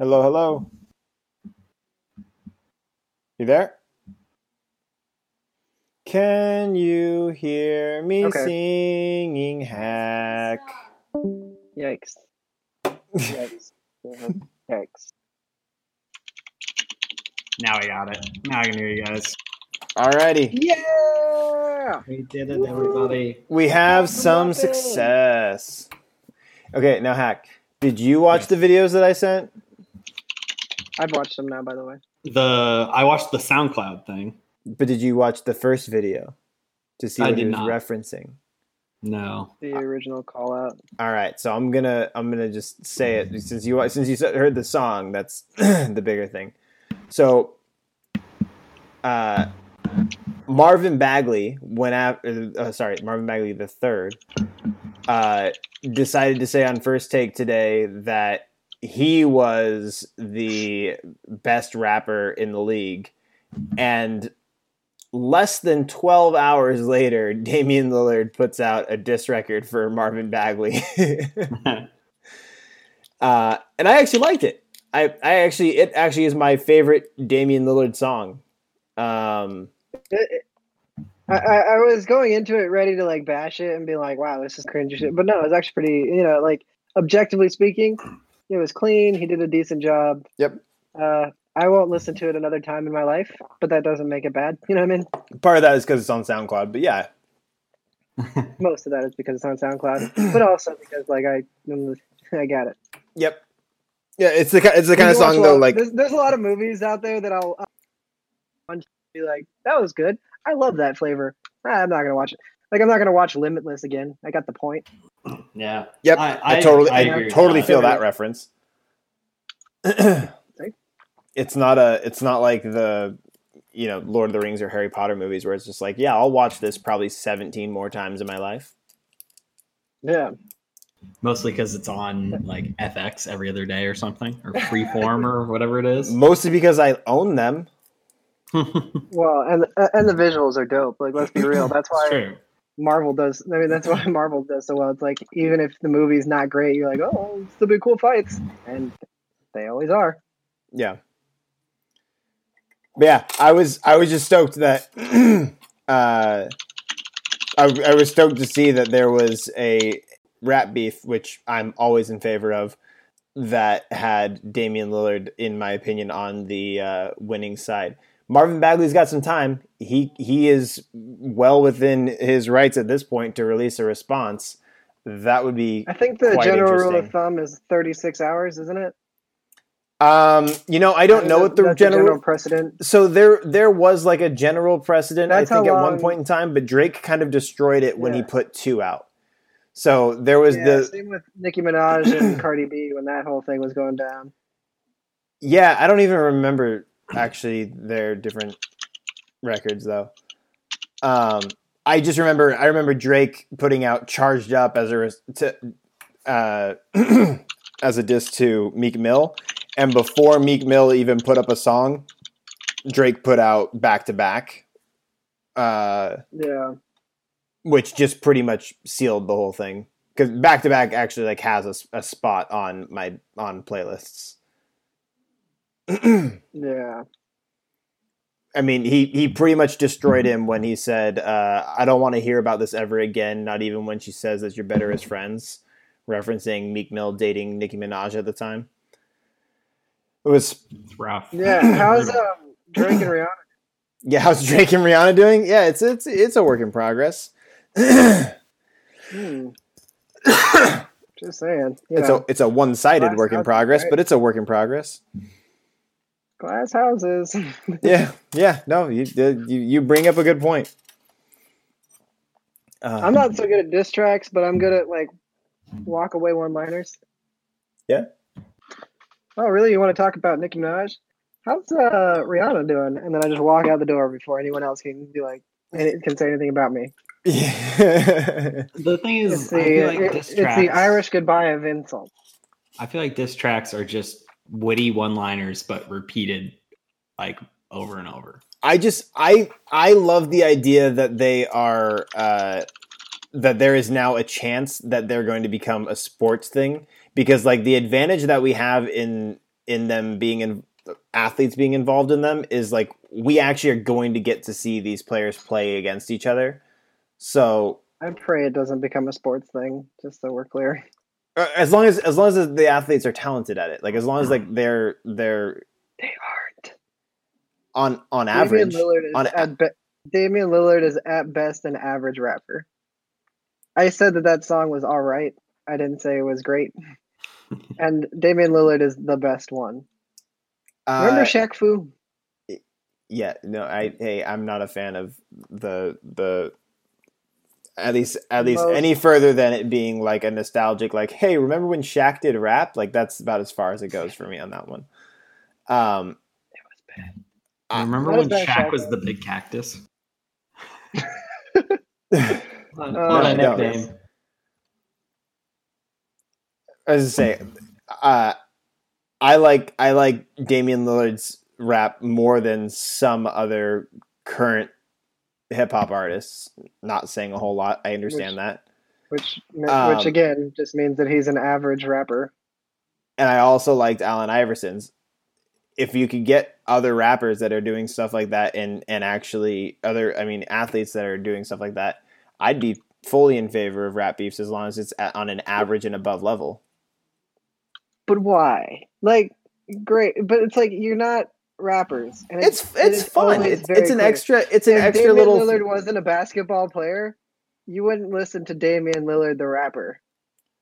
Hello, hello. You there? Can you hear me Okay. singing hack? Yikes. Yikes. Yikes. Now I got it. Now I can hear you guys. Alrighty. Yeah! We did it, everybody. We have some success. Okay, now hack. Did you watch the videos that I sent? I've watched them now, by the way. The I watched the SoundCloud thing. But did you watch the first video to see I what he was not. referencing? No. The original call out. All right, so I'm gonna I'm gonna just say it since you since you heard the song. That's the bigger thing. So, uh, Marvin Bagley went after. Uh, sorry, Marvin Bagley the third. Uh, decided to say on first take today that he was the best rapper in the league, and less than 12 hours later, Damian Lillard puts out a diss record for Marvin Bagley. uh, and I actually liked it. I, I actually, it actually is my favorite Damian Lillard song. Um, I, I, was going into it ready to like bash it and be like, wow, this is cringe shit. But no, it's actually pretty, you know, like objectively speaking, it was clean. He did a decent job. Yep. Uh, I won't listen to it another time in my life, but that doesn't make it bad. You know what I mean? part of that is because it's on SoundCloud, but yeah, Most of that is because it's on SoundCloud, but also because like I, I got it. yep, yeah. It's the it's the kind of song a lot- though. Like there's, there's a lot of movies out there that I'll, I'll be like, that was good. I love that flavor. Ah, I'm not gonna watch it. Like I'm not gonna watch Limitless again. I got the point. yeah. Yep, I- I, I- totally, I I, totally feel that reference. It's not a, it's not like the, you know, Lord of the Rings or Harry Potter movies where it's just like, yeah, I'll watch this probably seventeen more times in my life. Yeah. Mostly because it's on like FX every other day or something, or Freeform or whatever it is. Mostly because I own them. Well, and and the visuals are dope. Like let's be real. That's why True. Marvel does. I mean, that's why Marvel does so well. It's like even if the movie's not great, you're like, oh, still be cool fights, and they always are. Yeah. But yeah, I was I was just stoked that uh, I, I was stoked to see that there was a rap beef, which I'm always in favor of, that had Damian Lillard, in my opinion, on the uh, winning side. Marvin Bagley's got some time. He he is well within his rights at this point to release a response. That would be I think the general rule of thumb is 36 hours, isn't it? um you know I don't know what the That's general precedent. so there there was like a general precedent That's i think how at one point in time but drake kind of destroyed it when he put two out so there was Yeah, the same with Nicki Minaj and Cardi B when that whole thing was going down. yeah i don't even remember actually they're different records though. Um i just remember i remember drake putting out charged up as a to, uh as a diss to meek mill. And before meek mill even put up a song drake put out back to back uh Yeah. which just pretty much sealed the whole thing. Because back to back actually like has a spot on my on playlists Yeah. i mean he he pretty much destroyed him when he said uh, i don't want to hear about this ever again not even when she says that you're better as friends referencing meek mill dating nicki minaj at the time it was It's rough. Yeah. How's um, Drake and Rihanna? yeah how's drake and rihanna doing yeah it's it's it's a work in progress Hmm. Just saying. You it's know, a it's a one-sided work in progress right? but it's a work in progress glass houses. yeah, yeah. No, you you you bring up a good point. Uh, I'm not so good at diss tracks, but I'm good at like walk away one liners. Yeah. Oh, really? You want to talk about Nicki Minaj? How's uh, Rihanna doing? And then I just walk out the door before anyone else can be like, any, can say anything about me. Yeah. The thing is, It's the I feel like it- diss it's the Irish goodbye of insults. I feel like diss tracks are just witty one-liners, but repeated like over and over. I just I I love the idea that they are uh, that there is now a chance that they're going to become a sports thing because like the advantage that we have in in them being in athletes being involved in them is like we actually are going to get to see these players play against each other. So I pray it doesn't become a sports thing, just so we're clear. Uh, as long as as long as the athletes are talented at it, like as long as like they're they're They aren't. on on average Damian Lillard is on at be- Damian Lillard is at best an average rapper. I said that that song was all right. I didn't say it was great. and Damian Lillard is the best one. Remember uh, Shaq Fu? yeah no i hey i'm not a fan of the the at least at least Most- any further than it being like a nostalgic like hey remember when Shaq did rap like that's about as far as it goes for me on that one um It was bad. I- Remember when when is Shaq Shaq? was the big cactus? Uh, what I a don't. nickname. as I say, uh, I like I like Damian Lillard's rap more than some other current hip hop artists. Not saying a whole lot. I understand Which- that, Which Um, which again just means that he's an average rapper. and I also liked Allen Iverson's. If you could get other rappers that are doing stuff like that, and and actually other, I mean, athletes that are doing stuff like that, I'd be fully in favor of rap beefs as long as it's at, on an average and above level. But why? Like great, but it's like you're not rappers. And It's it it's is fun. It's, it's an clear. extra. It's an if extra Damian little. Lillard wasn't a basketball player, you wouldn't listen to Damian Lillard the rapper.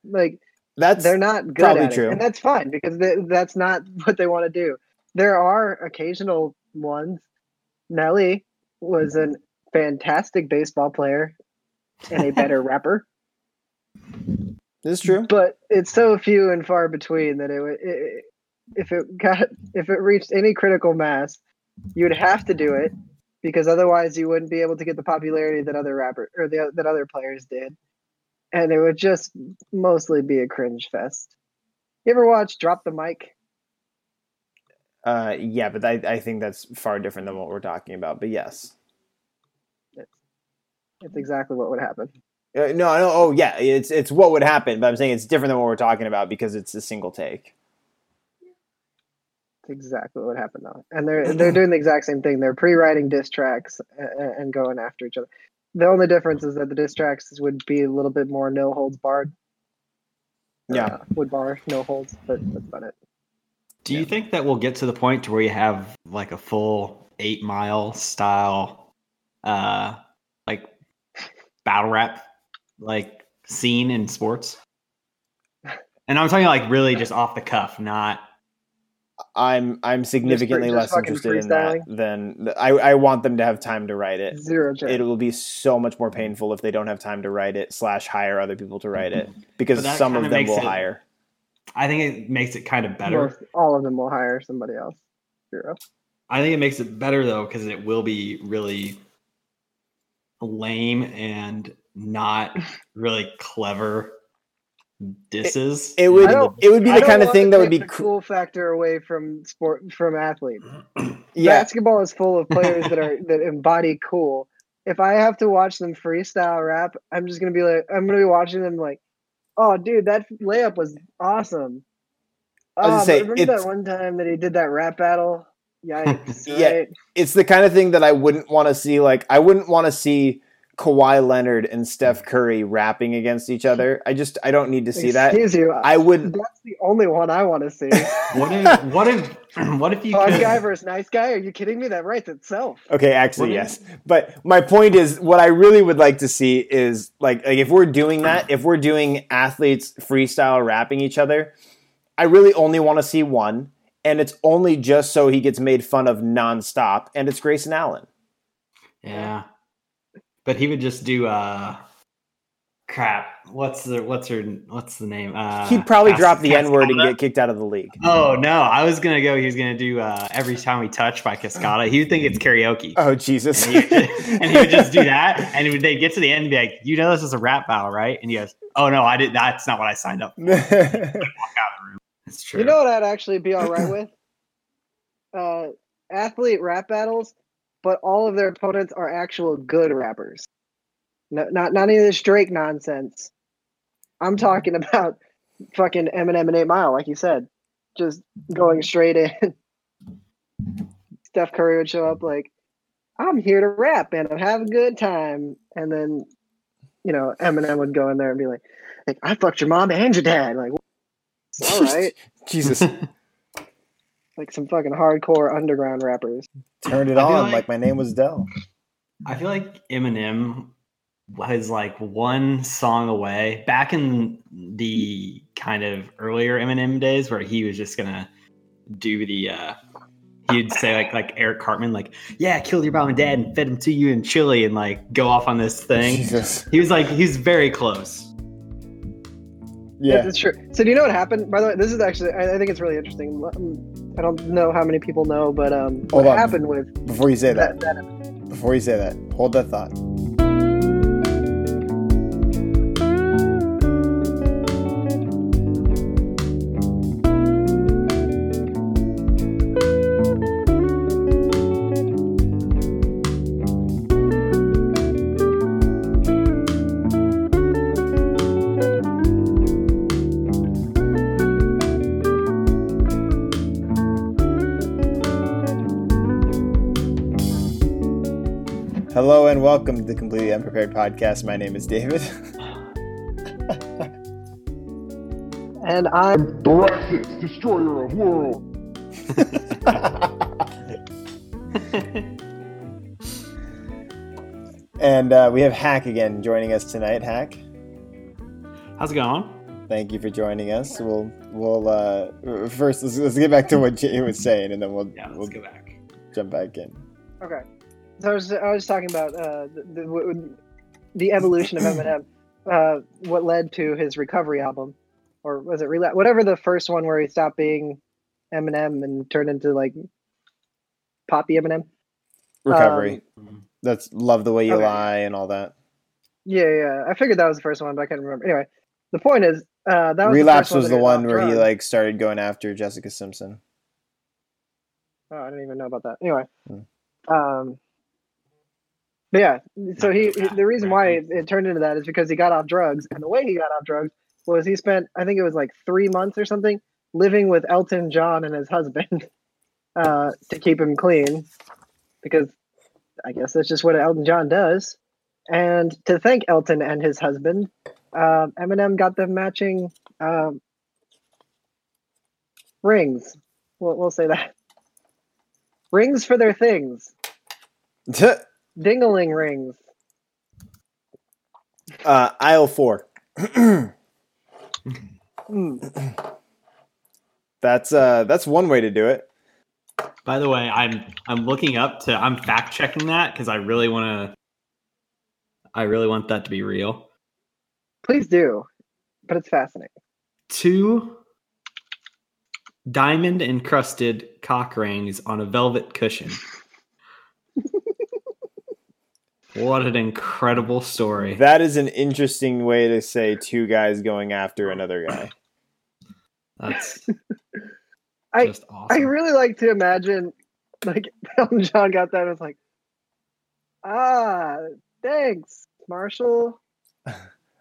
Like That's they're not good probably at it, true. and that's fine because they, that's not what they want to do. There are occasional ones. Nelly was a fantastic baseball player and a better rapper, this is true. but it's so few and far between that it would. It, if it got if it reached any critical mass, you would have to do it because otherwise you wouldn't be able to get the popularity that other rapper or the that other players did, and it would just mostly be a cringe fest. You ever watch Drop the Mic? Uh, yeah, but I, I think that's far different than what we're talking about. But yes, It's exactly what would happen. uh, no, no. Oh, yeah, it's it's what would happen. But I'm saying it's different than what we're talking about because it's a single take. It's exactly what happened happen though, and they're they're doing the exact same thing. They're pre-writing diss tracks and, and going after each other. The only difference is that the diss tracks would be a little bit more no holds barred. Yeah. uh, would bar no holds, but that's about it. Do you think that we'll get to the point to where you have like a full eight mile style, uh, like battle rap, like scene in sports? And I'm talking like really just off the cuff, not I'm I'm significantly less interested in that than I I want them to have time to write it. Zero chance. It will be so much more painful if they don't have time to write it slash hire other people to write it mm-hmm. because some of them will it- hire. I think it makes it kind of better. Most, all of them will hire somebody else. Zero. I think it makes it better though because it will be really lame and not really clever disses. It would I don't- it would be the don't kind of thing that would be the cool. cool factor away from sport from athlete. Yeah, Basketball is full of players that are that embody cool. If I have to watch them freestyle rap, I'm just gonna be like, I'm gonna be watching them like, oh, dude, that layup was awesome. I was gonna Oh, say, remember it's- that one time that he did that rap battle? Yikes! Yeah. right? it's the kind of thing that I wouldn't want to see. Like, I wouldn't want to see Kawhi Leonard and Steph mm. Curry rapping against each other. I just, I don't need to see that. Excuse you. I would. That's the only one I want to see. What if what if what if you Fun could, guy versus nice guy? Are you kidding me? That writes itself. Okay, actually, What yes. But my point is, what I really would like to see is like, like if we're doing that, if we're doing athletes freestyle rapping each other, I really only want to see one, and it's only just so he gets made fun of nonstop, and it's Grayson Allen. Yeah. But he would just do uh crap. What's the what's her what's the name? Uh He'd probably Cas- drop the N word and get kicked out of the league. Oh no, I was gonna go he was gonna do uh every time we touch by Cascada. He would think it's karaoke. Oh Jesus! And he, and he would just do that, and he would- they'd get to the end and be like, "You know this is a rap battle, right?" And he goes, "Oh no, I did. That's not what I signed up." for." Walk out of the room. It's true. You know what I'd actually be all right with? Uh, athlete rap battles, but all of their opponents are actual good rappers. No, not not any of this Drake nonsense. I'm talking about fucking Eminem and Eight Mile, like you said. just going straight in. Steph Curry would show up like, I'm here to rap and have a good time. And then, you know, Eminem would go in there and be like, like I fucked your mom and your dad. Like, all right. Jesus, like some fucking hardcore underground rappers. turned it on like- like my name was Dell. I feel like Eminem was like one song away back in the kind of earlier Eminem days where he was just gonna do the uh he'd say like like Eric Cartman like yeah I killed your mom and dad and fed them to you in chili and like go off on this thing. Jesus. He was like he's very close. Yeah. It's true. So do you know what happened? By the way, this is actually I, I think it's really interesting. I don't know how many people know, but um, Hold what on. happened with Before you say that, that, that before you say that, hold that thought. And welcome to the Completely Unprepared Podcast. My name is David. and I'm Galactus, destroyer of World. and uh, we have Hack again joining us tonight. Hack, How's it going? thank you for joining us. We'll we'll uh, first let's, let's get back to what Jay was saying, and then we'll Yeah, let's we'll go back. jump back in. okay. So I was I was talking about uh, the, the the evolution of Eminem, uh, what led to his recovery album, or was it relapse? Whatever the first one where he stopped being Eminem and turned into like Poppy Eminem. Recovery. Um, That's love the way you okay. lie and all that. Yeah, yeah. I figured that was the first one, but I can't remember. Anyway, the point is, uh, that was Relapse the first was the one where he like started going after Jessica Simpson. Oh, I didn't even know about that. Anyway, Hmm. um, yeah, so he, he- the reason why it, it turned into that is because he got off drugs, and the way he got off drugs was he spent, I think it was like three months or something, living with Elton John and his husband uh, to keep him clean, because I guess that's just what Elton John does. And to thank Elton and his husband, um, Eminem got them matching um, rings. We'll, we'll say that rings for their things. Dingling rings. uh, aisle four. Hmm. that's uh that's one way to do it. By the way, I'm I'm looking up to I'm fact checking that because I really want to. I really want that to be real. Please do, but it's fascinating. Two diamond encrusted cock rings on a velvet cushion. What an incredible story! That is an interesting way to say two guys going after another guy. That's I- just I really like to imagine, like Elton John got that and was like, ah, thanks, Marshall.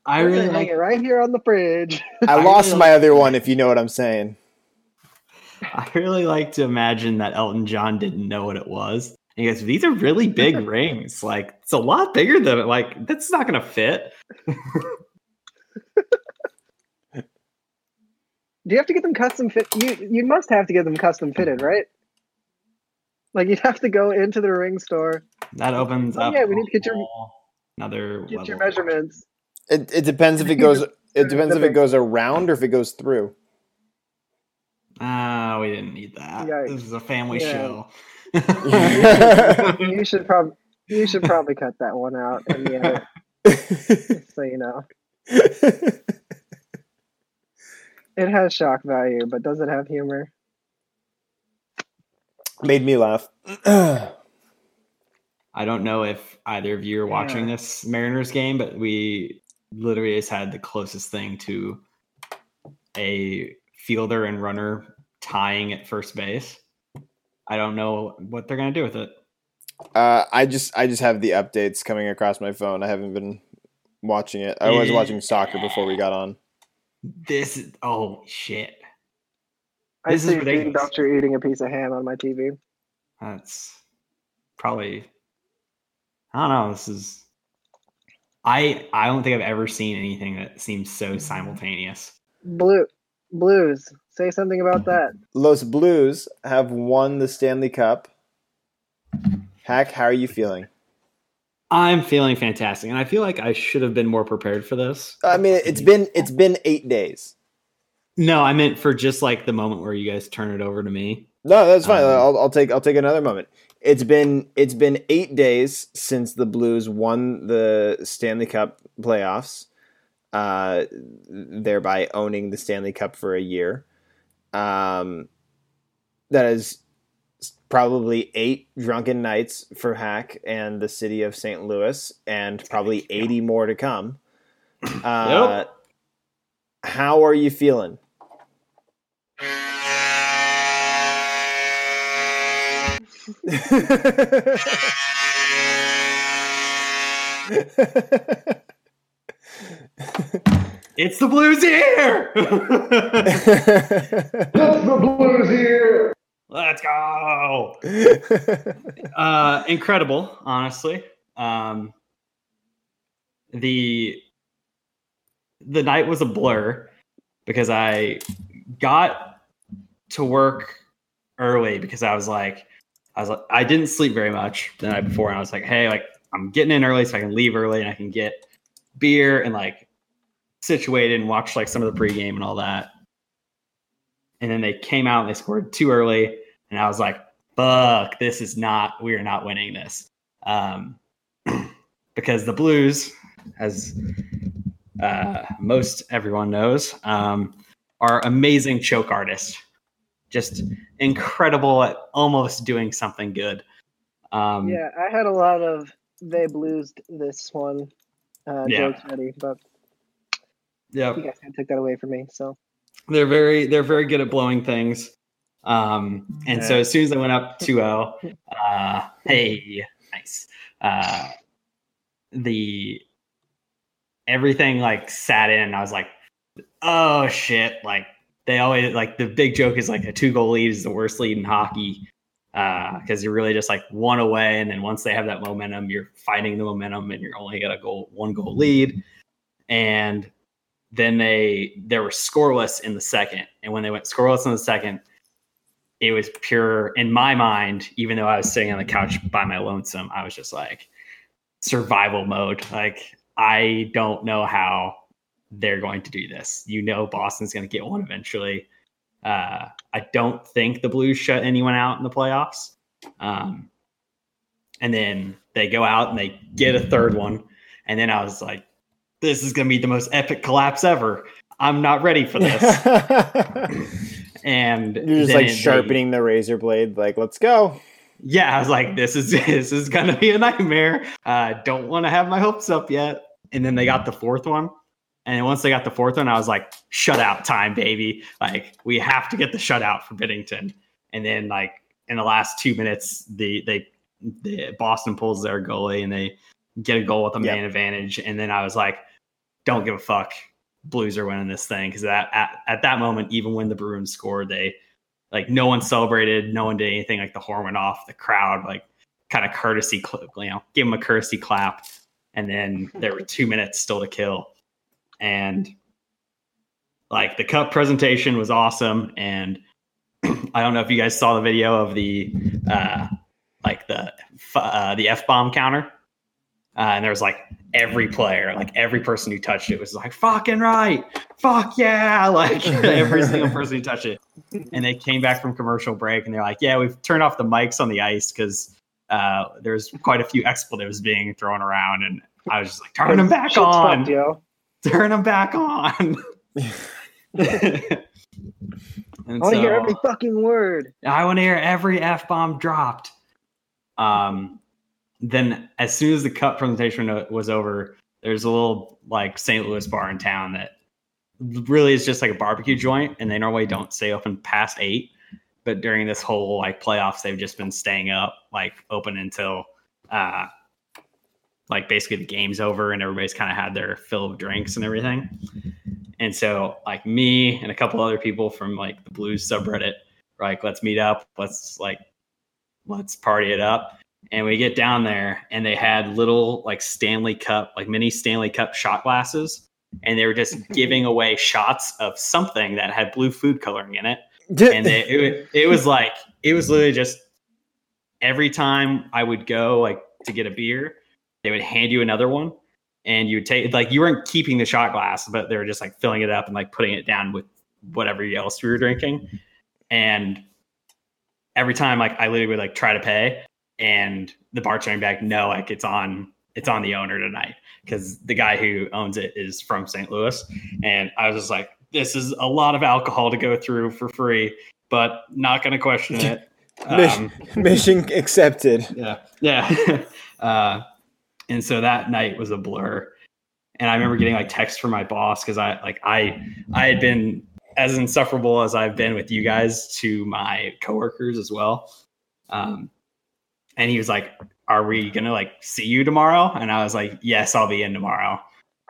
I We're really like. it right here on the fridge. I I lost really my other one, if you know what I'm saying. I really like to imagine that Elton John didn't know what it was. And he goes, "These are really big rings. Like it's a lot bigger than it. Like that's not gonna fit." Do you have to get them custom fit? You you must have to get them custom fitted, right? Like you'd have to go into the ring store, That opens Oh, up. yeah, we need to get your- another get your measurements. It it depends if it goes it depends if it goes around or if it goes through. Ah, we didn't need that. Yikes. This is a family Yeah. show. You should probably you should probably cut that one out in the edit, so you know. It has shock value, but does it have humor? Made me laugh. I don't know if either of you are watching Yeah. this Mariners game, but we literally just had the closest thing to a fielder and runner tying at first base. I don't know what they're gonna do with it. Uh, I just I just have the updates coming across my phone. I haven't been watching it. I was watching soccer before we got on. This is oh shit. I This is see Gene ridiculous. Belcher eating a piece of ham on my TV. That's probably I don't know. This is I I don't think I've ever seen anything that seems so simultaneous. Blue Blues. Say something about that. Los Blues have won the Stanley Cup. Hack, how are you feeling? I'm feeling fantastic, and I feel like I should have been more prepared for this. I mean, it's been it's been eight days. No, I meant for just like the moment where you guys turn it over to me. No, that's fine. Um, I'll, I'll take I'll take another moment. It's been it's been eight days since the Blues won the Stanley Cup playoffs, uh, thereby owning the Stanley Cup for a year. Um, that is probably eight drunken nights for Hack and the city of St. Louis, and probably eighty more to come. Uh, How are you feeling? It's the Blues here. That's the Blues here. Let's go. uh, incredible, honestly. Um, the the night was a blur because I got to work early because I was like, I was like, I didn't sleep very much the night before, and I was like, hey, like I'm getting in early so I can leave early and I can get beer and like situated and watched like some of the pregame and all that. And then they came out and they scored too early, and I was like, fuck, this is not, we are not winning this. Um, because the Blues, as uh, most everyone knows, um, are amazing choke artists. Just incredible at almost doing something good. Um, Yeah, I had a lot of they bluesed this one uh, Yeah. jokes ready, but yeah. you guys kind of took that away from me. So they're very they're very good at blowing things. Um, and so as soon as I went up 2-0, uh, hey, nice. Uh, the everything like sat in, and I was like, oh shit! Like they always like the big joke is like a two goal lead is the worst lead in hockey because you're really just like one away, and then once they have that momentum, you're fighting the momentum, and you're only got a goal one goal lead, and then they they were scoreless in the second. And when they went scoreless in the second it was pure in my mind even though i was sitting on the couch by my lonesome i was just like survival mode. Like i don't know how they're going to do this. You know boston's going to get one eventually. Uh, i don't think the blues shut anyone out in the playoffs. Um, and then they go out and they get a third one. And then i was like this is going to be the most epic collapse ever. I'm not ready for this. and You're just like they- sharpening the razor blade, like, let's go. yeah, I was like, this is this is going to be a nightmare. Uh, don't want to have my hopes up yet. And then they got the fourth one. And once they got the fourth one, I was like, shutout time, baby. Like, we have to get the shutout for Binnington. And then, like, in the last two minutes, the they the Boston pulls their goalie and they get a goal with a Yep. man advantage. And then I was like, don't give a fuck. Blues are winning this thing because that at, at that moment, even when the Bruins scored, they like no one celebrated, no one did anything. Like the horn went off, the crowd like kind of courtesy, you know, give them a courtesy clap, and then there were two minutes still to kill, and like the cup presentation was awesome, and I don't know if you guys saw the video of the uh, like the uh, the f bomb counter. Uh, and there was like every player, like every person who touched it was like, fucking right. Fuck yeah. Like every single person who touched it. And they came back from commercial break and they're like, yeah, we've turned off the mics on the ice because uh, there's quite a few expletives being thrown around. And I was just like, turn them back Shit's on. fucked, yo. Turn them back on. I want to hear every fucking word. I want to hear every f bomb dropped. Um, then as soon as the cup presentation was over, there's a little like St. Louis bar in town that really is just like a barbecue joint, and they normally don't stay open past eight. But during this whole like playoffs, they've just been staying up like open until uh like basically the game's over and everybody's kind of had their fill of drinks and everything. And so like me and a couple other people from like the blues subreddit like, let's meet up, let's like let's party it up. And we get down there and they had little like Stanley Cup, like mini Stanley Cup shot glasses. And they were just giving away shots of something that had blue food coloring in it. And they, it, it was like, it was literally just every time I would go like to get a beer, they would hand you another one and you would take like you weren't keeping the shot glass, but they were just like filling it up and like putting it down with whatever else we were drinking. And every time like I literally would like try to pay and the bartender back, no, like it's on it's on the owner tonight because the guy who owns it is from St. Louis. And I was just like, this is a lot of alcohol to go through for free, but not gonna question it. mission, Um, mission accepted. yeah yeah uh and so that night was a blur and i remember getting like text from my boss because i like i i had been as insufferable as i've been with you guys to my coworkers as well um and he was like are we gonna like see you tomorrow? And i was like yes i'll be in tomorrow.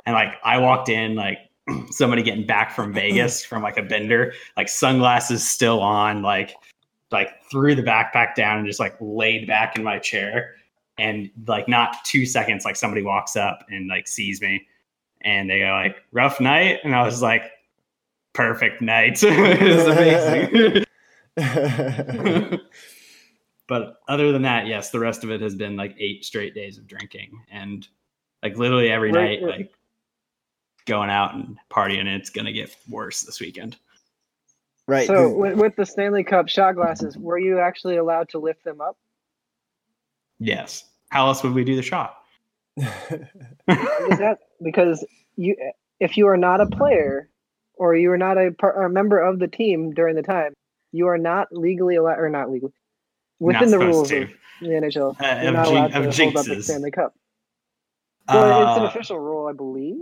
And like i walked in like somebody getting back from vegas from like a bender like sunglasses still on like like threw the backpack down and just like laid back in my chair. And like not two seconds like somebody walks up and like sees me. And they go like rough night? And i was like perfect night. It was amazing but other than that yes the rest of it has been like eight straight days of drinking and like literally every Right, night right. like going out and partying and it's gonna get worse this weekend right. So with, with the Stanley Cup shot glasses, were you actually allowed to lift them up? yes how else would we do the shot Is that because you, if you are not a player or you are not a, par- a member of the team during the time, you are not legally allowed, or not legally, within the rules to. of the NHL. Uh, You're of not allowed to hold up the. Stanley Cup. Well, it's an Uh, official rule, I believe,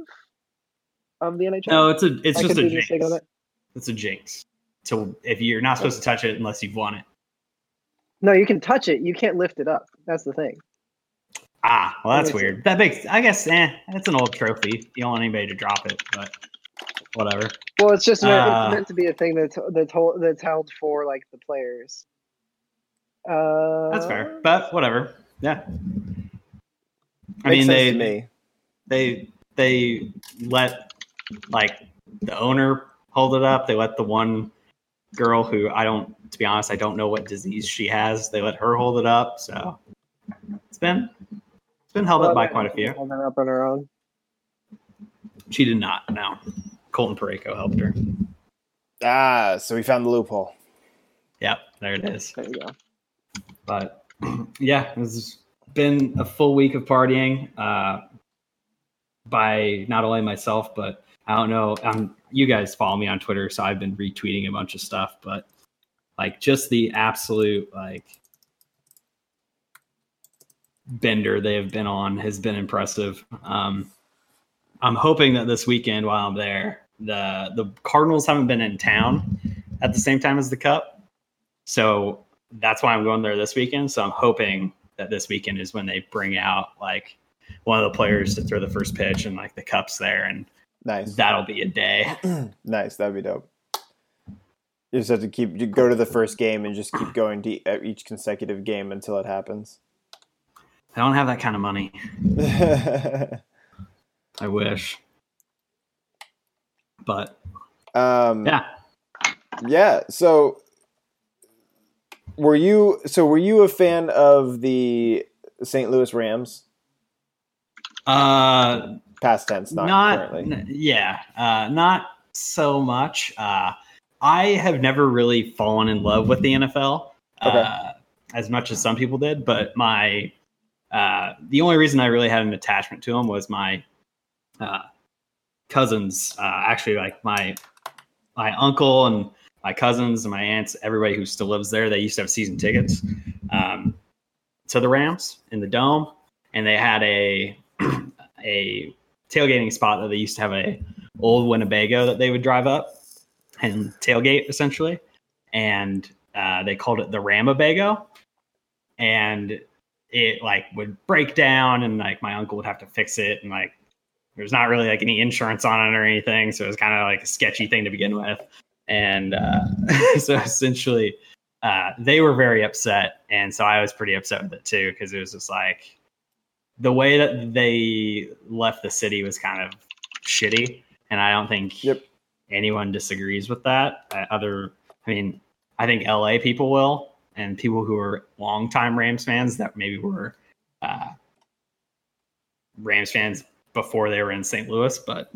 of the NHL. No, it's a it's I just a jinx. that. It's a jinx. So if you're not supposed to touch it unless you've won it. No, you can touch it. You can't lift it up. That's the thing. Ah, well that's That weird. That makes I guess eh, that's an old trophy. You don't want anybody to drop it, but whatever. Well, it's just meant, Uh, it's meant to be a thing that's that's hold, that's held for like the players. Uh, That's fair. But whatever. Yeah. I mean they me. they they let like the owner hold it up. They let the one girl who I don't to be honest, I don't know what disease she has. They let her hold it up. So it's been it's been held up by quite a few. Hold them up on her own. She did not. No, Colton Parayko helped her. Ah, so we found the loophole. Yep, there it is. There you go. But yeah, it's been a full week of partying uh, by not only myself, but I don't know. Um, you guys follow me on Twitter, so I've been retweeting a bunch of stuff. But like, just the absolute like bender they have been on has been impressive. Um, I'm hoping that this weekend, while I'm there, the the Cardinals haven't been in town at the same time as the Cup, so that's why I'm going there this weekend. So I'm hoping that this weekend is when they bring out like one of the players to throw the first pitch and like the cups there, and Nice. that'll be a day. nice. That'd be dope. You just have to keep you go to the first game and just keep going to each consecutive game until it happens. I don't have that kind of money. I wish, but um, yeah, Yeah. So, were you so were you a fan of the St. Louis Rams? uh, Past tense, not, not, currently. n- yeah, uh, not so much. Uh, I have never really fallen in love with the NFL Okay. uh, as much as some people did, but my uh, the only reason I really had an attachment to them was my uh, cousins. Uh, actually, like my my uncle and my cousins and my aunts, everybody who still lives there, they used to have season tickets um, to the Rams in the dome, and they had a a tailgating spot that they used to have a old Winnebago that they would drive up and tailgate essentially, and uh, they called it the Ramabago, and it like would break down, and like my uncle would have to fix it, and like there's not really like any insurance on it or anything, so it was kind of like a sketchy thing to begin with. And uh, so essentially, uh, they were very upset, and so I was pretty upset with it too because it was just like the way that they left the city was kind of shitty, and I don't think Yep. anyone disagrees with that. Uh, other, I mean, I think LA people will, and people who are longtime Rams fans that maybe were uh, Rams fans before they were in St. Louis. But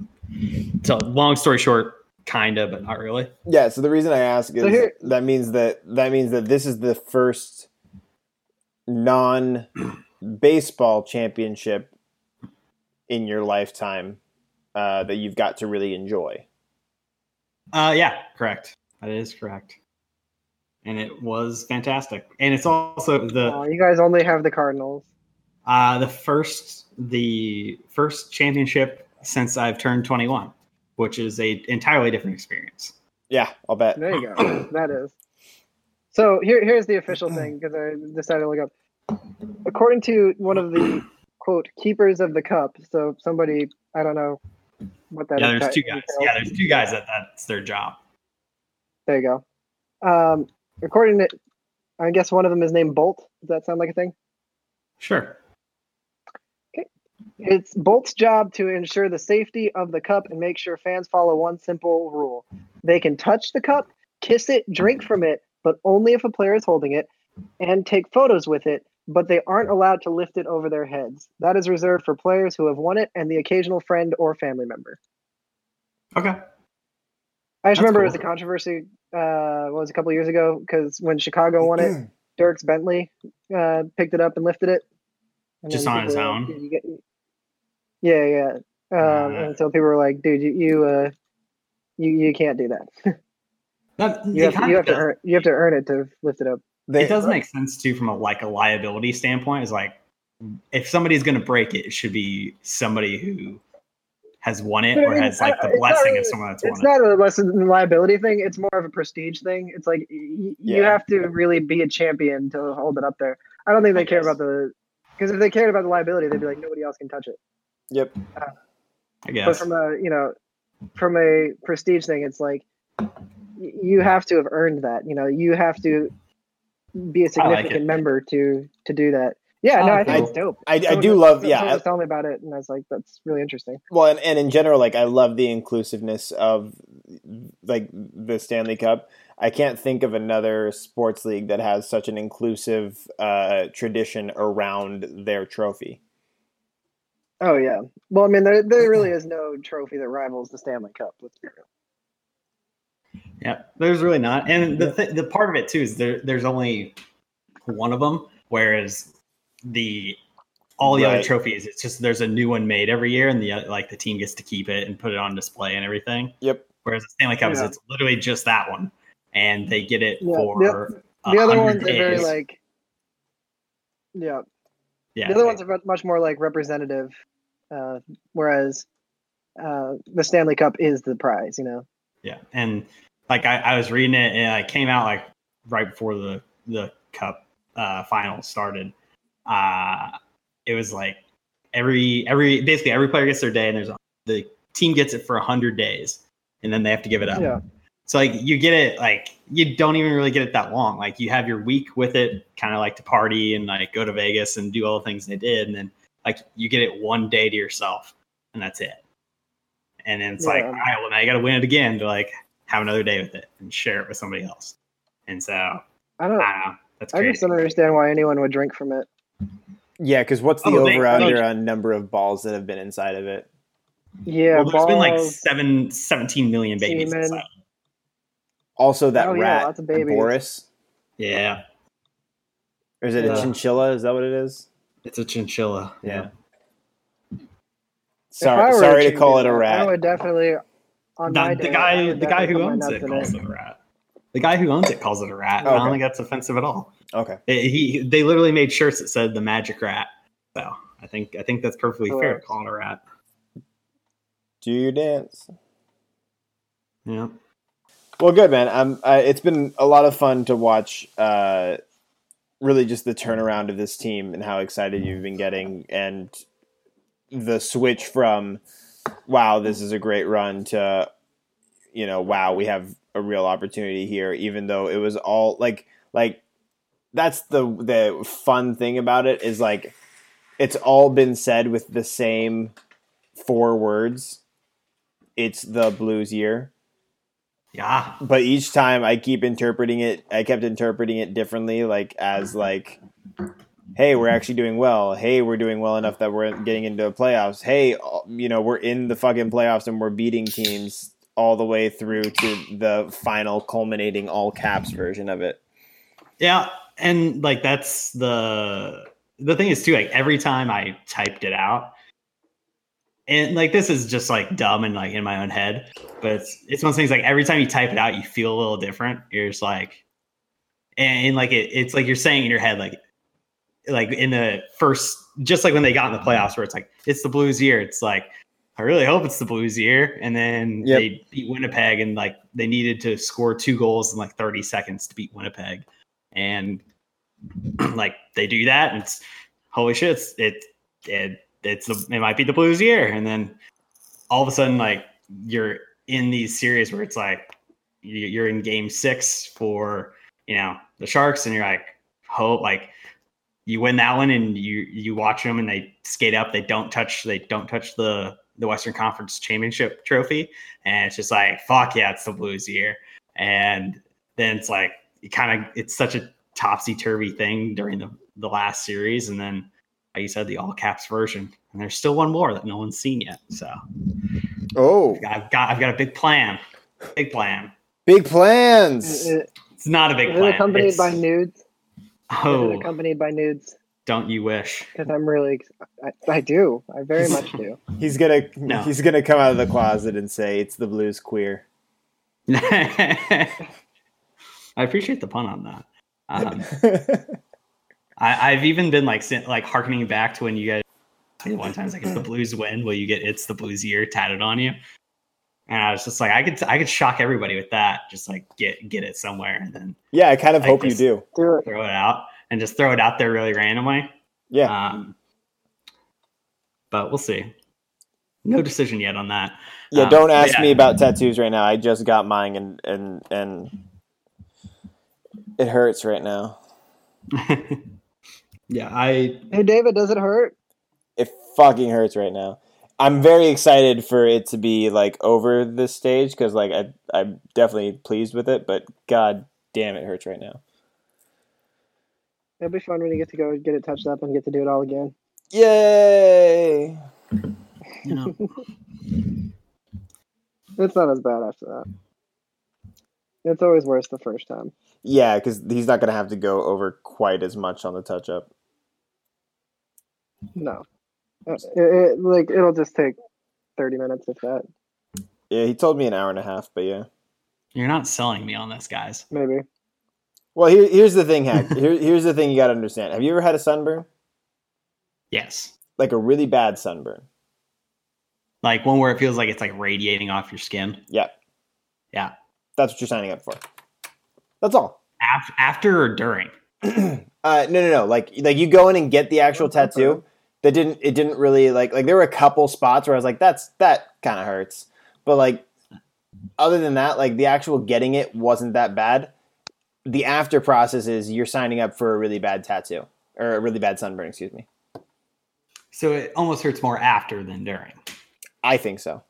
so, long story short, kind of, but not really. Yeah, so the reason I ask is So here- that means that that means that this is the first non baseball championship in your lifetime uh, that you've got to really enjoy. Uh, yeah, correct. That is correct. And it was fantastic. And it's also the Oh, you guys only have the Cardinals. uh, the first the first championship since I've turned 21, which is a entirely different experience. Yeah, I'll bet. There you go. that is. So here, here's the official thing because I decided to look up. According to one of the quote keepers of the cup, so somebody I don't know what that yeah, is- there's two guys. Yeah, there's two guys that that's their job. There you go. Um, according to, I guess one of them is named Bolt. Does that sound like a thing? Sure. It's Bolt's job to ensure the safety of the cup and make sure fans follow one simple rule. They can touch the cup, kiss it, drink from it, but only if a player is holding it, and take photos with it, but they aren't allowed to lift it over their heads. That is reserved for players who have won it and the occasional friend or family member. Okay. I just That's remember cool. it was a controversy, uh, what was it, a couple years ago, because when Chicago won it, Dierks Bentley uh, picked it up and lifted it. And Just on his own. like, own? "Dude, you get- Yeah, yeah. Um, Uh. and so people were like, "Dude, you you uh, you, you can't do that. That, you have, you have to does- earn you have to earn it to lift it up." They, it does make sense too from a like a liability standpoint. Is like if somebody's going to break it, it should be somebody who has won it But I or mean, has like the blessing really- of someone that's It's won it. It's not a less than liability thing. It's more of a prestige thing. It's like y- y- you have to really be a champion to hold it up there. I don't think they I care guess. about the because if they cared about the liability, they'd be like, nobody else can touch it. Yep. I But from a you know, from a prestige thing, it's like you have to have earned that. You know, you have to be a significant it. member to to do that. Yeah, I no, I think it. it's dope. I, I do was- love, someone yeah, was telling me about it, and I was like, that's really interesting. Well, and, and in general, like I love the inclusiveness of like the Stanley Cup. I can't think of another sports league that has such an inclusive uh, tradition around their trophy. Oh yeah. Well, I mean, there there really is no trophy that rivals the Stanley Cup. Let's be real. Yeah, there's really not, and the th- the part of it too is there there's only one of them, whereas the all the other trophies, it's just there's a new one made every year, and the uh, like the team gets to keep it and put it on display and everything. Yep. Whereas the Stanley Cup is it's literally just that one, and they get it Yeah, for The other 100 ones are very like, yeah. Yeah, The other ones are much more like representative, uh, whereas uh, the Stanley Cup is the prize. You know. Yeah, and like I, I was reading it, and I came out like right before the the cup uh, final started. Uh, it was like every every basically every player gets their day, and there's a, the team gets it for hundred days, and then they have to give it up. Yeah. So like you get it like you don't even really get it that long. Like you have your week with it, kind of like to party and like go to Vegas and do all the things they did, and then like you get it one day to yourself, and that's it. And then it's like, Yeah. all right, well now you got to win it again to like have another day with it and share it with somebody else. And so I I don't. don't know. That's I just don't understand why anyone would drink from it. Yeah, because what's the Oh, over under on number of balls that have been inside of it? Yeah, well, there's been like balls. seven, 17 million babies. semen. Inside. Also, that Oh, yeah, rat, lots of babies. Boris, Yeah, or is it Yeah. a chinchilla? Is that what it is? it's a chinchilla. Yeah. If I Sorry, sorry to call it a chinchilla, I rat. would definitely. On The, my the day, I guy, would the guy definitely who owns it calls it a rat. The guy who owns it calls it a rat. I Okay. don't think that's offensive at all. Okay. It- he they literally made shirts that said the magic rat. So I think I think that's perfectly fair to call it a rat. Do your dance. Yeah. Well, good man. Um, it's been a lot of fun to watch. Uh, really, just the turnaround of this team and how excited you've been getting, and the switch from wow, this is a great run to, you know, wow, we have a real opportunity here, even though it was all like, like, that's the the fun thing about it is like, it's all been said with the same four words. It's the Blues year, Yeah. but each time I keep interpreting it, I kept interpreting it differently, like as like, hey, we're actually doing well. Hey, we're doing well enough that we're getting into the playoffs. Hey, you know, we're in the fucking playoffs and we're beating teams all the way through to the final culminating all caps version of it. Yeah, and like that's the the thing is too. Like every time I typed it out, and like this is just like dumb and like in my own head, but it's it's one of those things like every time you type it out, you feel a little different. You're just like, and, and like it, it's like you're saying in your head like like in the first just like when they got in the playoffs where it's like it's the blues year it's like i really hope it's the blues year and then Yep. they beat winnipeg and like they needed to score two goals in like 30 seconds to beat winnipeg and like they do that and it's holy shit it's it, it it's the, it might be the blues year and then all of a sudden like you're in these series where it's like you- you're in game six for you know the sharks and you're like hope like you win that one and you you watch them and they skate up they don't touch they don't touch the the western conference championship trophy and it's just like fuck yeah it's the blues year. And then it's like it kind of it's such a topsy-turvy thing during the the last series and then like you said the all caps version and there's still one more that no one's seen yet so Oh, i've got i've got a big plan big plan big plans. Is it's not a big is it plan accompanied It's- by nudes? Is it oh accompanied by nudes? don't you wish Because I'm really, I, I do. I very much do. He's gonna No. he's gonna come out of the closet and say it's the blues queer. I appreciate the pun on that. Um, I, I've even been like sin- like harkening back to when you guys say one time it's like if the Blues win, will you get "It's the Blues year" tatted on you? And I was just like, I could I could shock everybody with that. Just like get get it somewhere and then yeah, I kind of I hope you do. Do throw it out and just throw it out there really randomly. Yeah, Um, but we'll see. No decision yet on that. yeah. um, Don't ask yeah. me about tattoos right now. I just got mine and and and it hurts right now. yeah, I Hey, David, does it hurt? It fucking hurts right now. I'm very excited for it to be like over this stage because like I I'm definitely pleased with it, but god damn it hurts right now. It'll be fun when you get to go get it touched up and get to do it all again. Yay! you know It's not as bad after that. It's always worse the first time. Yeah, because he's not gonna have to go over quite as much on the touch up. No, Uh, it, it, like it'll just take thirty minutes if that, Yeah, he told me an hour and a half, but yeah. you're not selling me on this, guys. maybe. Well, here, here's the thing, Hack. Here, here's the thing you gotta understand. Have you ever had a sunburn? Yes. Like a really bad sunburn? Like one where it feels like it's like radiating off your skin. Yeah. Yeah. That's what you're signing up for. That's all. After or during. uh, no, no, no. Like, like you go in and get the actual tattoo. That didn't. It didn't really like. Like there were a couple spots where I was like, "That's that kind of hurts," but like, other than that, like the actual getting it wasn't that bad. The after process is you're signing up for a really bad tattoo or a really bad sunburn. Excuse me. So it almost hurts more after than during. I think so.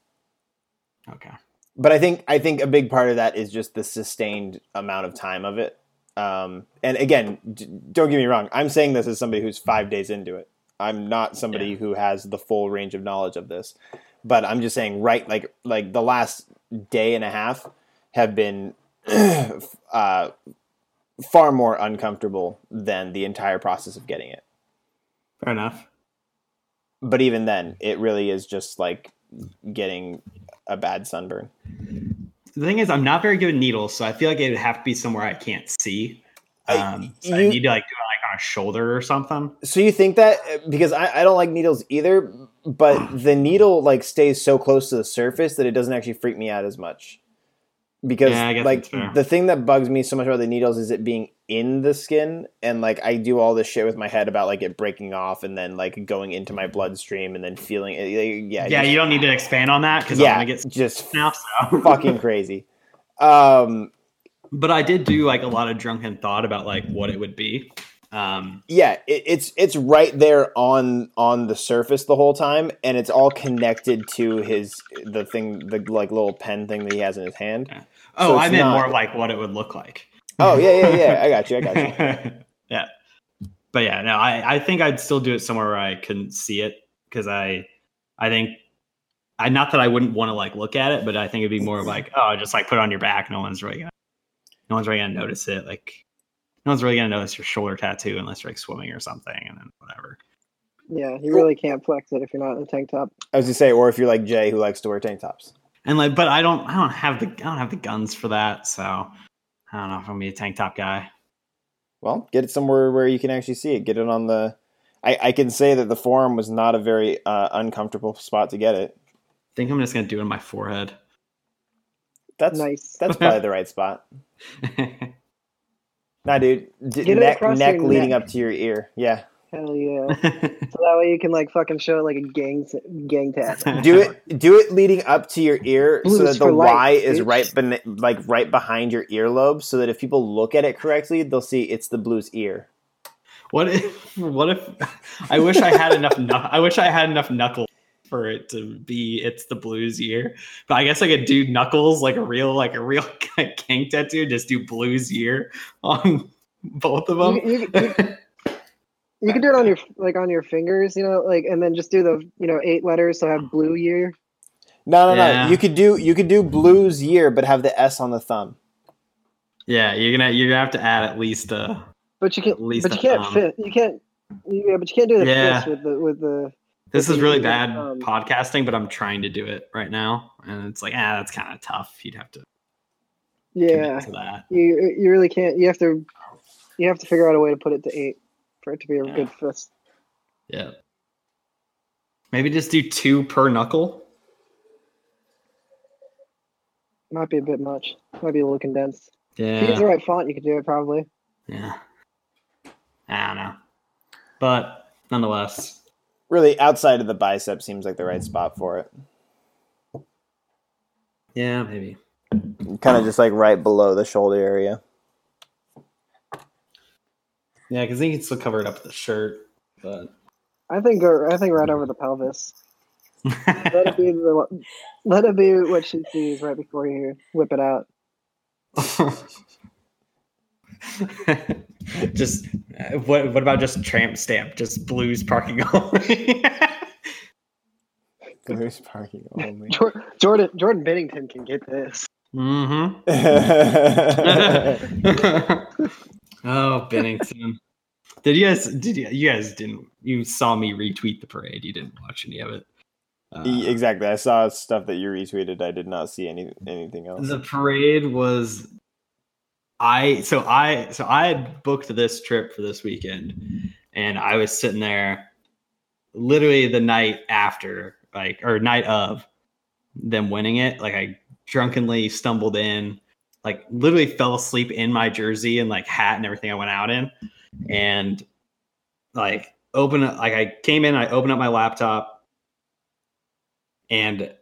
Okay. but I think I think a big part of that is just the sustained amount of time of it. Um, and again, d- don't get me wrong. I'm saying this as somebody who's five days into it. I'm not somebody Yeah. who has the full range of knowledge of this, but I'm just saying, right? Like like the last day and a half have been uh, far more uncomfortable than the entire process of getting it. Fair enough. But even then, it really is just like getting a bad sunburn. The thing is, I'm not very good at needles, so I feel like it would have to be somewhere I can't see. I- Um, so I need to like do it like on a shoulder or something. So you think that because I, I don't like needles either, but the needle like stays so close to the surface that it doesn't actually freak me out as much. because Yeah, like the thing that bugs me so much about the needles is it being in the skin and like I do all this shit with my head about like it breaking off and then like going into my bloodstream and then feeling it. like, Yeah, Yeah, just- you don't need to expand on that because yeah, I'm gonna get just fucking crazy. Um, But I did do like a lot of drunken thought about like what it would be. Um, yeah, it, it's it's right there on on the surface the whole time, and it's all connected to his the thing the like little pen thing that he has in his hand. oh, So I meant not- more like what it would look like. Oh yeah, yeah, yeah. I got you. I got you. yeah, but yeah, no, I I think I'd still do it somewhere where I couldn't see it because I I think I not that I wouldn't want to like look at it, but I think it'd be more of like oh, just like put it on your back. No one's really gonna no one's really gonna notice it. Like no one's really gonna notice your shoulder tattoo unless you're like swimming or something, and then whatever. Yeah, you really can't flex it if you're not in a tank top. I was gonna say, or if you're like Jay who likes to wear tank tops. And like, but I don't I don't have the I don't have the guns for that, so I don't know if I'm gonna be a tank top guy. Well, get it somewhere where you can actually see it. Get it on the. I, I can say that the forum was not a very uh, uncomfortable spot to get it. I think I'm just gonna do it on my forehead. That's nice. that's probably the right spot. Nah, dude, d- Get it neck across neck your leading neck. up to your ear. Yeah, Hell yeah. So that way you can like fucking show it like a gang gang tat. do it do it leading up to your ear so that the for life, Y is bitch. right ben- like right behind your earlobe, so that if people look at it correctly, they'll see it's the blues ear. What if? What if? I wish I had enough. knuck- I wish I had enough knuckles for it to be. It's the blues year, but I guess I could do knuckles like a real, like a real king tattoo. Just do blues year on both of them. You, you, you, you can do it on your like on your fingers, you know, like and then just do the you know eight letters so have blue year. No, no, Yeah. no. You could do you could do blues year, but have the S on the thumb. yeah, you're gonna you're gonna have to add at least uh But you can At least but you can't thumb. fit you can't yeah, but you can't do the Yeah. fist with the with the This is really bad um, podcasting, but I'm trying to do it right now, and it's like, ah, that's kind of tough. You'd have to yeah. to that. You you really can't you have to you have to figure out a way to put it to eight for it to be a Yeah. good fist. Yeah. Maybe just do two per knuckle. Might be a bit much. Might be a little condensed. Yeah. If you use the right font, you could do it probably. Yeah. I don't know, but nonetheless, Really, outside of the bicep seems like the right spot for it. yeah, maybe. Kind of just like right below the shoulder area. Yeah, because then you can still cover it up with the shirt, but. I think I think right over the pelvis. Let it be the let it be what she sees right before you whip it out. just uh, what? What about just tramp stamp? Just blues parking only. Blues parking only. Jordan Jordan Binnington can get this. mm-hmm. oh, Binnington. Did you guys? Did you? You guys didn't. You saw me retweet the parade. You didn't watch any of it. Uh, exactly. I saw stuff that you retweeted. I did not see any anything else. the parade was. I so I so I had booked this trip for this weekend, and I was sitting there, literally the night after, like or night of them winning it. Like I drunkenly stumbled in, like literally fell asleep in my jersey and like hat and everything I went out in, and like open it like I came in, I opened up my laptop, and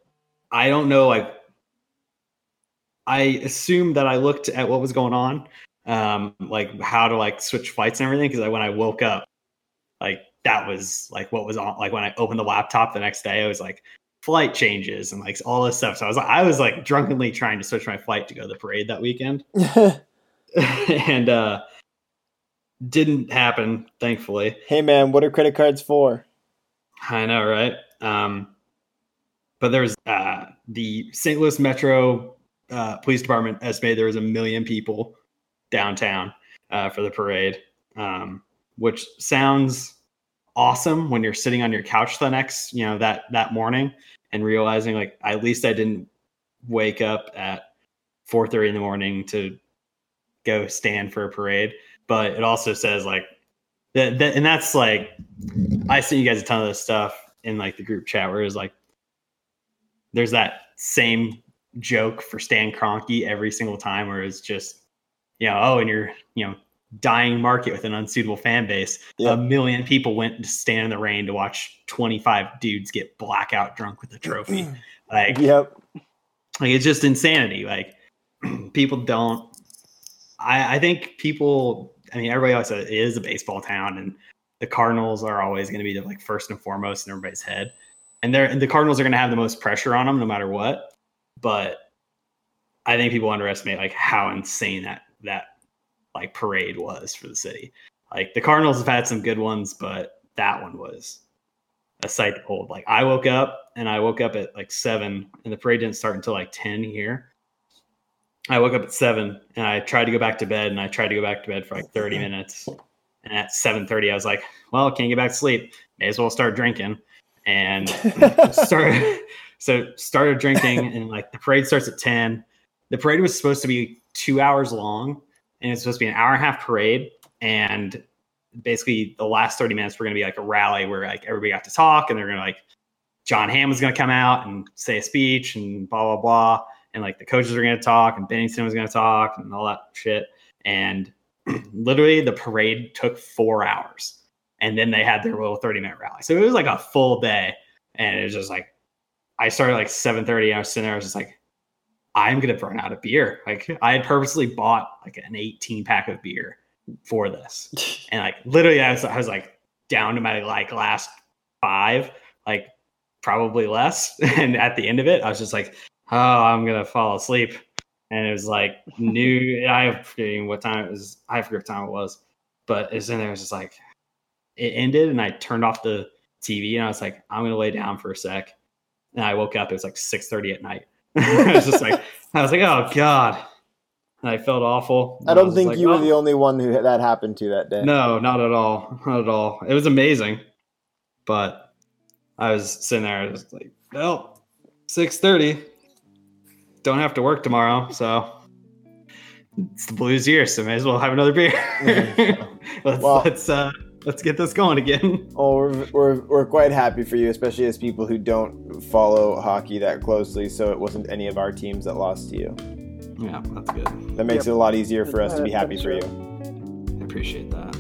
I don't know like I assumed that I looked at what was going on, um, like how to like switch flights and everything. Because when I woke up, like that was like what was on. Like when I opened the laptop the next day, I was like flight changes and like all this stuff. So I was I was like drunkenly trying to switch my flight to go to the parade that weekend, and uh didn't happen, thankfully. hey man, what are credit cards for? I know, right? Um, but there's uh, the St. Louis Metro uh, Police Department estimated there was a million people downtown uh, for the parade, um, which sounds awesome when you're sitting on your couch the next, you know, that that morning and realizing like at least I didn't wake up at 4:30 in the morning to go stand for a parade. But it also says like that, that and that's like I sent you guys a ton of this stuff in like the group chat where it's like there's that same joke for Stan Kroenke every single time, where it's just, you know, oh, and you're, you know, dying market with an unsuitable fan base. Yeah. A million people went to stand in the rain to watch 25 dudes get blackout drunk with a trophy. Like, Yep. like it's just insanity. Like people don't. I I think people. I mean, everybody always says it is a baseball town, and the Cardinals are always going to be the, like first and foremost in everybody's head, and they're and the Cardinals are going to have the most pressure on them no matter what. But I think people underestimate like how insane that that like parade was for the city. Like the Cardinals have had some good ones, but that one was a sight to behold. Like I woke up and I woke up at like seven, and the parade didn't start until like ten here. I woke up at seven and I tried to go back to bed, and I tried to go back to bed for like thirty mm-hmm. minutes. And at seven thirty, I was like, "Well, can't get back to sleep. May as well start drinking." And started so started drinking, and like the parade starts at ten. The parade was supposed to be two hours long, and it's supposed to be an hour and a half parade. And basically, the last thirty minutes were going to be like a rally where like everybody got to talk, and they're going to like Jon Hamm was going to come out and say a speech, and blah blah blah, and like the coaches were going to talk, and Binnington was going to talk, and all that shit. And literally, the parade took four hours, and then they had their little thirty minute rally. So it was like a full day, and it was just like I started like seven thirty. I was sitting there, I was just like, I'm gonna burn out of beer. Like I had purposely bought like an 18 pack of beer for this, and like literally, I was I was like down to my like last five, like probably less. And at the end of it, I was just like, oh, I'm gonna fall asleep. And it was like new. I have forgetting what time it was. I forget what time it was, but it's in there. It was just like it ended, and I turned off the TV, and I was like, I'm gonna lay down for a sec. And I woke up. It was like 6:30 at night. I was just like, I was like, oh god. And I felt awful. I don't was think like, you were "Oh." the only one who that happened to that day. No, not at all. Not at all. It was amazing. But I was sitting there, I was like, well, 6:30. Don't have to work tomorrow, so it's the blues year, so may as well have another beer. let's Well- let's uh let's get this going again. Oh, we're, we're, we're quite happy for you, especially as people who don't follow hockey that closely. So it wasn't any of our teams that lost to you. Yeah, that's good. That makes Yep. it a lot easier for us to be happy for right. you. I appreciate that.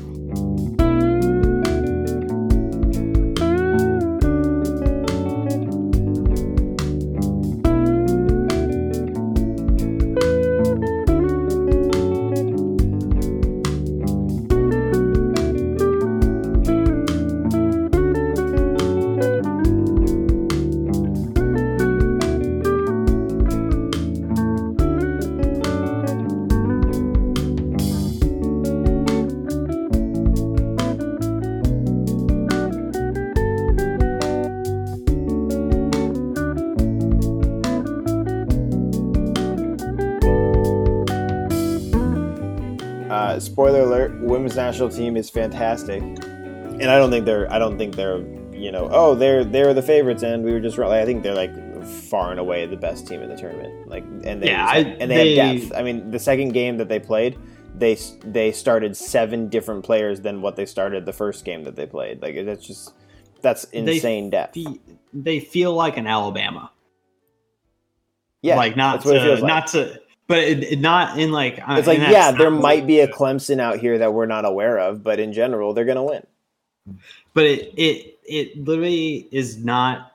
Uh, spoiler alert: Women's national team is fantastic, and I don't think they're. I don't think they're. You know, oh, they're they're the favorites, and we were just. wrong. I think they're like far and away the best team in the tournament. Like, and they Yeah, I- and they, have they- depth. I mean, the second game that they played, they they started seven different players than what they started the first game that they played. Like, that's just that's insane depth. Fe- They feel like an Alabama. Yeah, like not that's what it to, like. not to, but it, it- not in like. uh, It's like, yeah, there might be a Clemson out here that we're not aware of, but in general, they're gonna win. but it it it literally is not.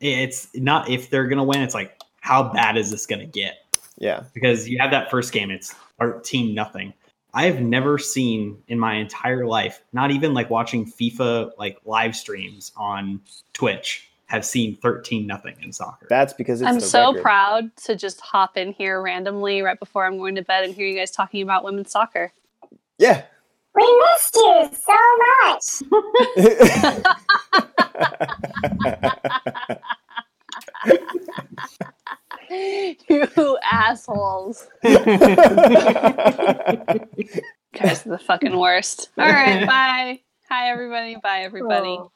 It's not if they're gonna win. It's like how bad is this gonna get? Yeah, Because you have that first game, it's thirteen nothing. I have never seen in my entire life, not even like watching FIFA like live streams on Twitch, have seen thirteen nothing in soccer. that's because it's I'm so record. proud to just hop in here randomly right before I'm going to bed and hear you guys talking about women's soccer. Yeah. We missed you so much. you assholes. You guys are the fucking worst. All right, bye. Hi, everybody. Bye, everybody. Oh.